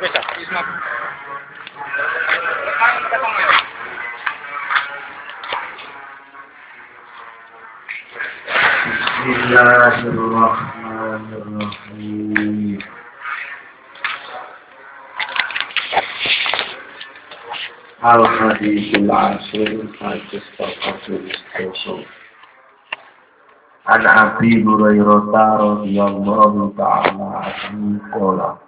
Wis ah, wis. Bismillahirrahmanirrahim. Al-Hadithul Asir Hadis Taqatul Istiqsul An Abi Hurairah radhiyallahu ta'ala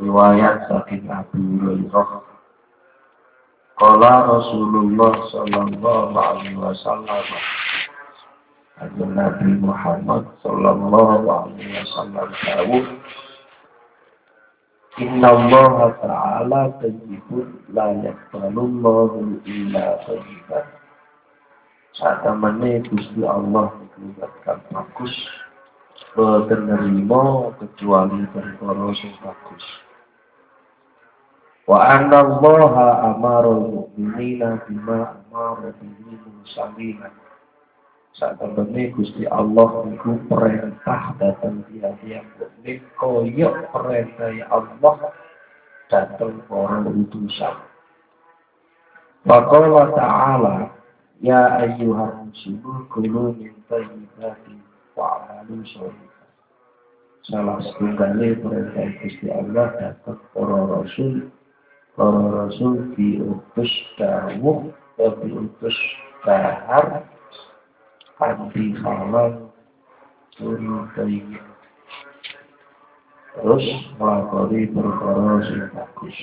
Riwayat saking Abi Hurairah Qala Rasulullah sallallahu alaihi wasallam Nabi Muhammad sallallahu alaihi wasallam dawuh Inna Allah Ta'ala tayyibun la yakbalullahu illa tayyiban. Saat temane Gusti Allah itu bagus, boten nerima kecuali sing bagus. Wa anna Allah amara al-mu'minina bima amara bihi mursalina. Saat temene Gusti Allah itu perintah datang tiap-tiap mukmin koyok perintah Allah datang para utusan. Faqala ta'ala ya ayyuhan muslimun kulu min tayyibati wa'amalu sholihah. Salah setunggalnya perintah Gusti Allah datang para rasul rasul diutus dawuh diutus dahar anti halal turun dari terus melakoni perkara yang bagus.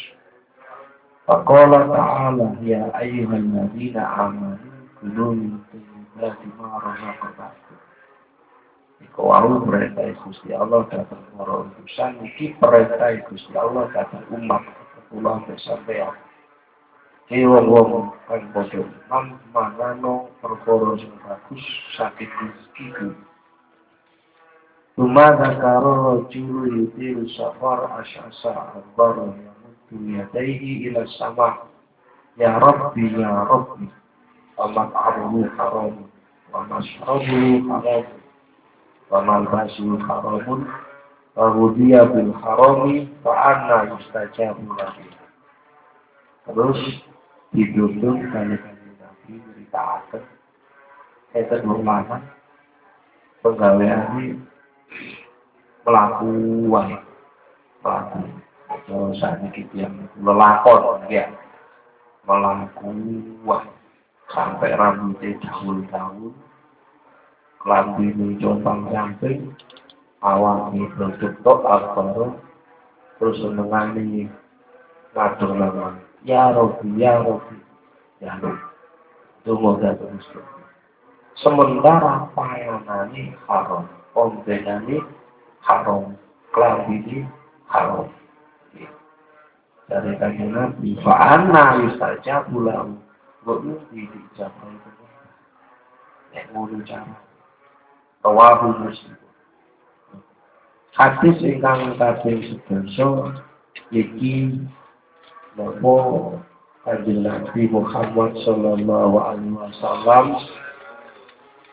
Faqala ta'ala ya ayyuhal ladina amanu kulu min tayyibati ma razaqnakum. Iku wau perintah Gusti Allah datang para utusan iki perintah Gusti Allah datang umat kula sampeyan. Iki wong-wong kang padha mam manano perkara sing bagus saking rezekiku. Tuma zakara rajulu yutiru safar asyasa akbar yamuddu yadaihi ila sama. Ya Rabbi ya Rabbi. Wa mat'amuhu haram. Wa mashrabuhu haram. Wa malbasuhu haramun wa hudiya bil harami fa anna yustajabu lahu. Terus didukung kali-kali Nabi beritakan kita rumahnya penggawean melaku wae melaku. Kalau saat ini yang lelakon ya. Melaku wae sampai rambutnya tahun-tahun kelambi ini jompang samping awalnya bentuk tok alkohol terus menengani ngadong nama ya Robi ya Robi ya Robi itu moga terus sementara payanani haram ombenani haram kelambini haram. Dari kajian Nabi fa'anna yustaja pulang kok mesti dijabai nek ngono cara rawahu muslim hadis ingkang kaping sedasa iki napa kanjeng Nabi Muhammad sallallahu alaihi wasallam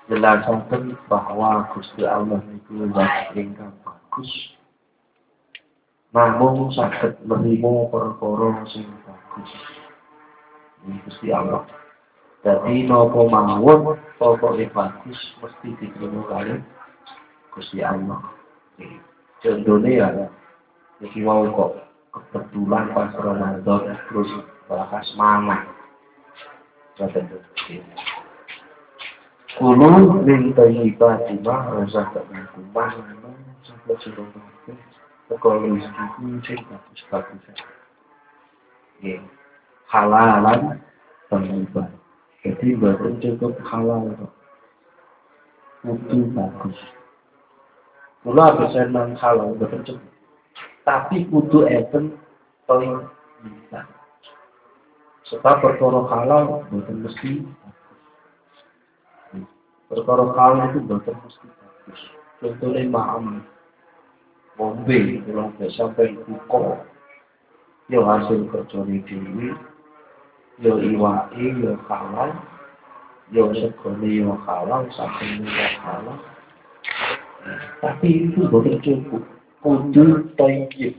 jelasaken bahwa Gusti Allah itu zat ingkang bagus. Namun sakit menerima perkara sing bagus. Gusti Allah. Jadi nopo mawon pokoknya bagus mesti diterima kali Gusti Allah contohnya ya jadi mau kok kebetulan pas Ramadan terus bahas mana Kulo min tayyibati ma razaqnakum mangan sampai sira kabeh rezeki bagus-bagus. Jadi bukan cukup halal kok. Bagus. Kulo bisa nang halal betul cukup. Tapi kudu eten tayyibat. Sebab perkara halal bukan mesti perkara halal itu bukan mesti bagus. Contohnya ma'am, ngombe, kalau nggak sampai buko, yo hasil kerja di dewi, yo iwai, yo halal, yo segoni yo halal, yo halal. Tapi itu bukan cukup, kudu tayyib.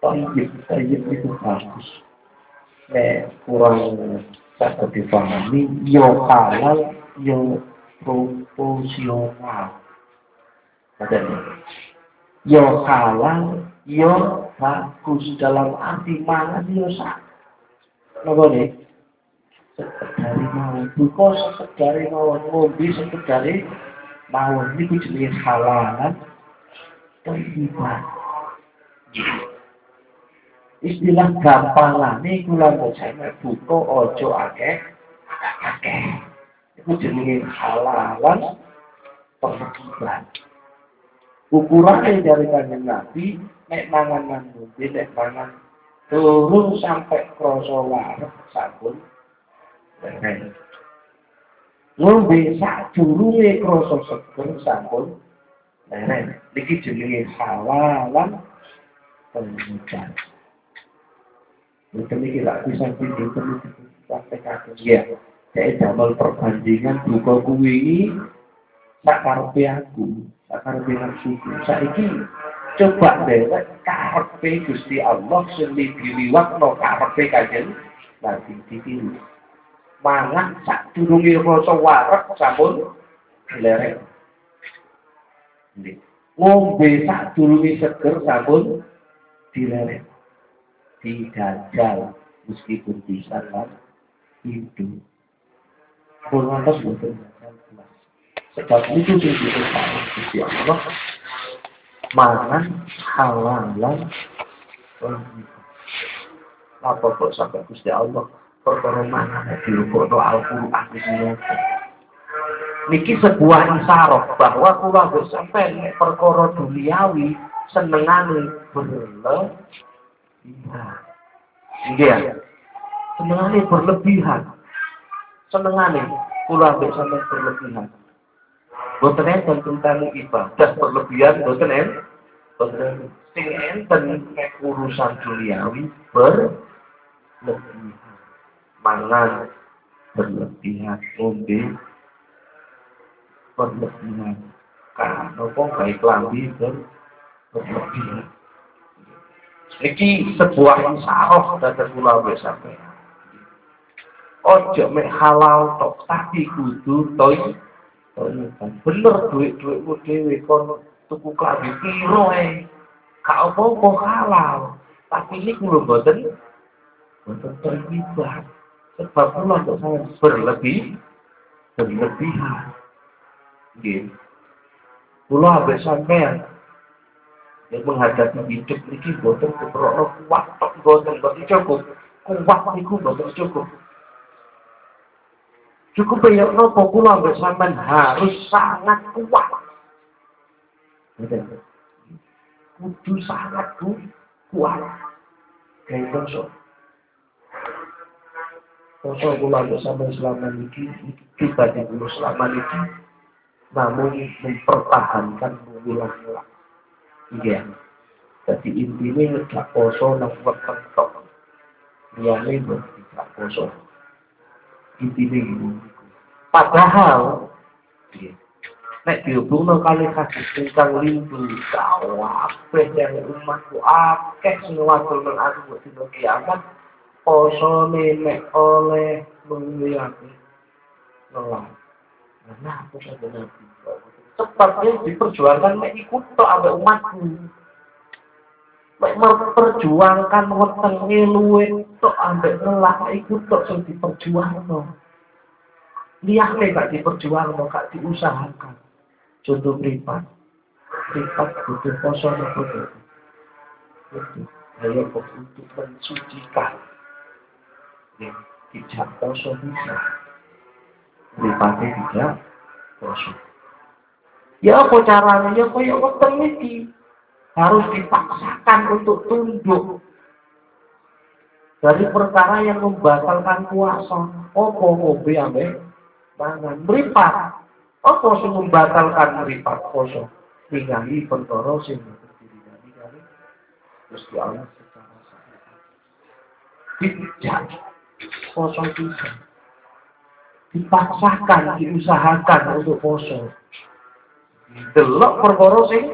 Tayyib, tayyib itu bagus. Nek kurang dapat dipahami, yo halal, yo proporsional. Ada Yo halal, yo bagus dalam arti mana yo sak. Napa nih? Sekedari mau buka, sekedari mau ngombe, sekedari mau ini jenis halalan, tayyiban. Istilah gampang lah nih kula bocah buka ojo akeh akeh. Itu jenis halalan tayyiban. Ukurannya dari kanjeng Nabi, nek mangan nanti, nek mangan turun sampai kroso warep sabun. Ngombe sak durunge kroso seger sabun. Leren, iki jenenge halalan pengucapan. Mungkin ini tidak bisa video perlu praktekkan. Ya, saya damel perbandingan buka kuwi ini tak karepe aku, tak karepe nafsuku. Saiki coba dewek karepe Gusti Allah sing diliwatno karepe kanjeng Nabi ditiru. Mangan sak durunge rasa wareg sampun lerek. Ngombe sak durunge seger sampun dilerek dijajal meskipun bisa kan hidup. Pun lantas betul Sebab itu itu sama Gusti Allah mangan halalan. Apa kok sampai Gusti Allah perkara mangan dirukukno Al-Qur'an iki Niki sebuah isyarat bahwa kula sampai perkara duniawi senengane berlebihan Iya. Senengane berlebihan. Senengane kula ambek sampean berlebihan. Boten enten tentang ibadah berlebihan boten enten. Boten sing enten urusan duniawi berlebihan. Mangan berlebihan, ngombe berlebihan. Karena apa baik lambi berlebihan. Iki sebuah insaraf dari wis sampeyan. Ojo mek halal tok tapi kudu toy. Bener duit-duitmu dhewe kon tuku klambi piro ae. Gak apa-apa halal. Tapi ini kula mboten mboten terlibat. Sebab kula kok saya berlebih berlebihan. Nggih. Kula ambek sampeyan yang menghadapi hidup ini boten keperluan kuat tok boten boten cukup. Kuat niku boten cukup. Cukup ya nopo kula bersama harus sangat kuat? Kudu sangat kuat. Kayak dosa dosa kula bersama selama ini kita di selama ini namun mempertahankan bulan-bulan Iya. Jadi intinya gak poso nang weteng tok. Mesti gak poso. Intinya gitu. Padahal iya. Nek dihubungno kali kasus ingkang lindu kabeh yang umatku akeh sing wadul nang aku dina kiamat posone nek oleh mengliati nolak. Nah, aku sadar nabi cepatnya diperjuangkan mek ikut umatku. Mek memperjuangkan wetenge luwe tok ambek nelak ikut tok sing diperjuangno. Liyane gak diperjuangno, gak diusahakan. Contoh privat. Privat butuh poso nopo Itu. Ayo untuk mensucikan. Tidak poso bisa. Privatnya tidak poso. Ya apa caranya? Ya kaya weteng iki. Harus dipaksakan untuk tunduk. Dari perkara yang membatalkan puasa. Apa hobi ambek mangan. Meripat. Apa sing membatalkan meripat poso? Ningali perkara sing terdiri dari kali. Terus di secara sadar. Tidak. Poso bisa. Dipaksakan, diusahakan untuk poso delok perkara sing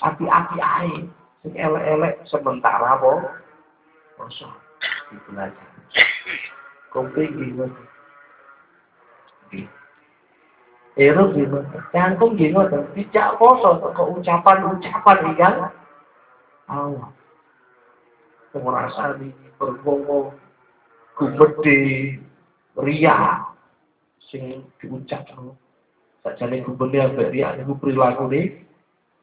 api-api ae Sing elek-elek sementara apa? Poso dipelajari. Kopi gimana? Ero gimana? Canggung gimana? Tidak poso ke ucapan-ucapan ikan Allah. Merasa di berbohong, gumede, ria, sing diucap Sajane gubernur ambek ria perilaku nih,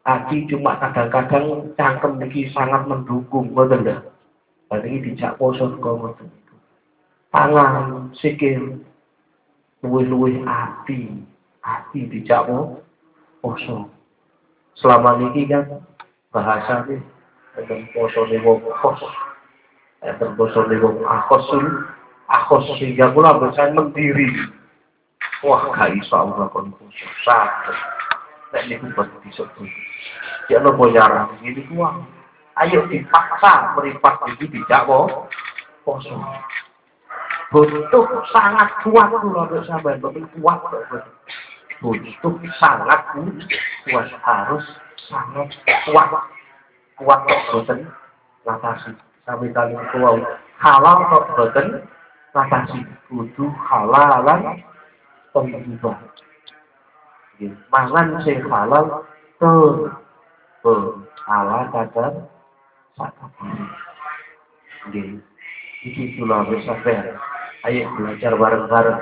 Aki cuma kadang-kadang cangkem niki sangat mendukung, ngoten lho. Berarti ini dijak poso kok ngoten niku. Tangan, sikil, luwih-luwih ati, ati dijak poso. Selama niki kan bahasa nih, dengan poso nih wong kos, dan poso nih wong akosul, akos sehingga pula bisa mendiri. Wah, gak iso Allah kon poso. Sakit. Nek niku disebut. Ya lo mau nyarang ini uang. Ayo dipaksa meripat ini tidak mau poso. Butuh sangat kuat kula untuk betul kuat kok. Butuh sangat kuat harus sangat kuat. Kuat kok boten latasi. Sampai kali kuau halal kok boten latasi. Butuh halalan pembibah. Mangan sing halal tuh tuh ala kadar Nggih. Iki kula wis Ayo belajar bareng-bareng.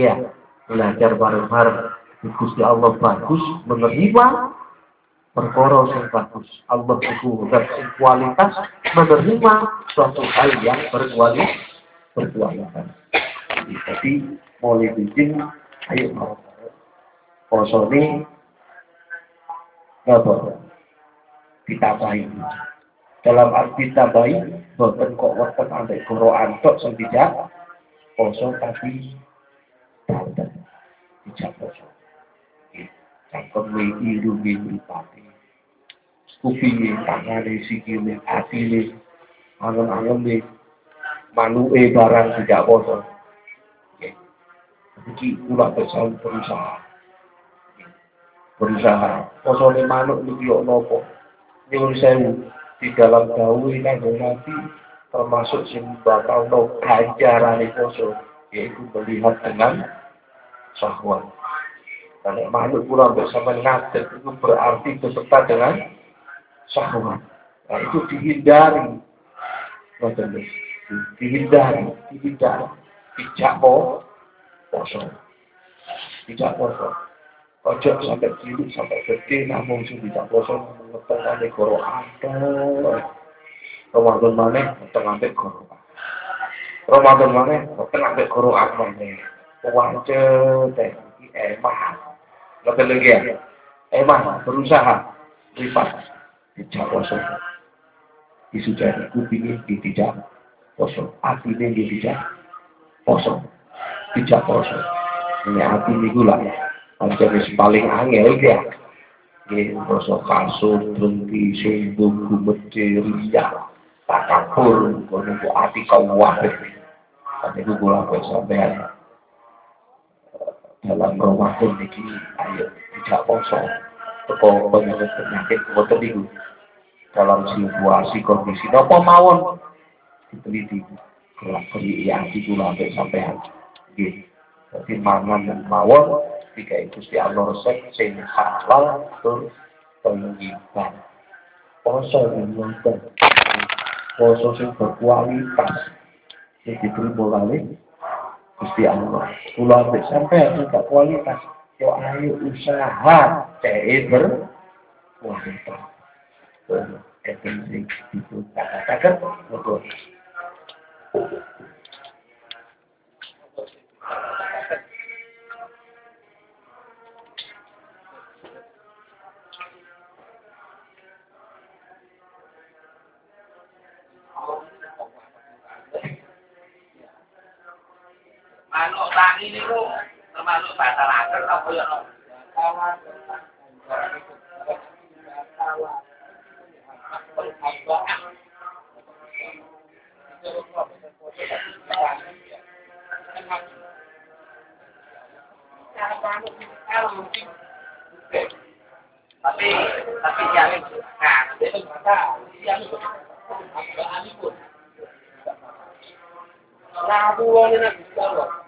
Ya, belajar bareng-bareng. Gusti Allah bagus menerima perkara sing bagus. Allah itu zat kualitas menerima suatu hal yang berkualitas. berkualitas. Jadi mulai bikin ayo poso ini apa ditabai. Dalam arti tabai, boten kok wonten ambek goro antok sing tidak poso tapi danten tidak poso. Cangkem iru mripate. Kupinge, tangane, sikile, atine, angen-angene, manuke barang tidak poso. Iki kula bersama berusaha. Berusaha. Posone manuk niki yo nopo? nyuwun sewu di dalam gawe kanggo nabi termasuk sing bakal no ganjarane poso yaitu melihat dengan syahwat. Karena makhluk pula bersama ngadeg itu berarti beserta dengan syahwat. Nah itu dihindari. Dihindari, dihindari. Tidak mau poso. Tidak poso. Ojo sampai cilik sampai gede namun sing tidak poso ngetengane goro akeh. Ramadan maneh ngeteng ambek goro. Ramadan maneh ngeteng ambek goro akeh. Wance teh ya. Emah berusaha lipat tidak poso. Disujani kupingi tidak poso. Atine tidak poso. Tidak poso. Ini hati ini gula ya. Jenis paling angel ya. Ini rasa kasut, berhenti, sombong, gumede, riak, takabur, kono ku ati kawah. Tapi itu kula kowe sampean dalam Ramadan iki ayo tidak poso teko penyakit penyakit boten niku dalam situasi kondisi napa mawon? Diteliti kelak beri hati kula sampean nggih dadi mangan mawon ketika itu si Allah resep sing halal tur poso yang poso sing berkualitas. Sing diterima kali Gusti Allah. Kula sampai gak kualitas yo ayo usaha cek berkualitas Etensi itu kata-kata, manuk tapi tapi jamin nah itu kata jamin apa anikun Nah, aku ini nak bisa loh.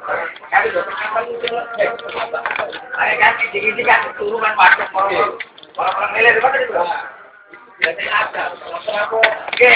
Oke, gigi orang orang. Oke,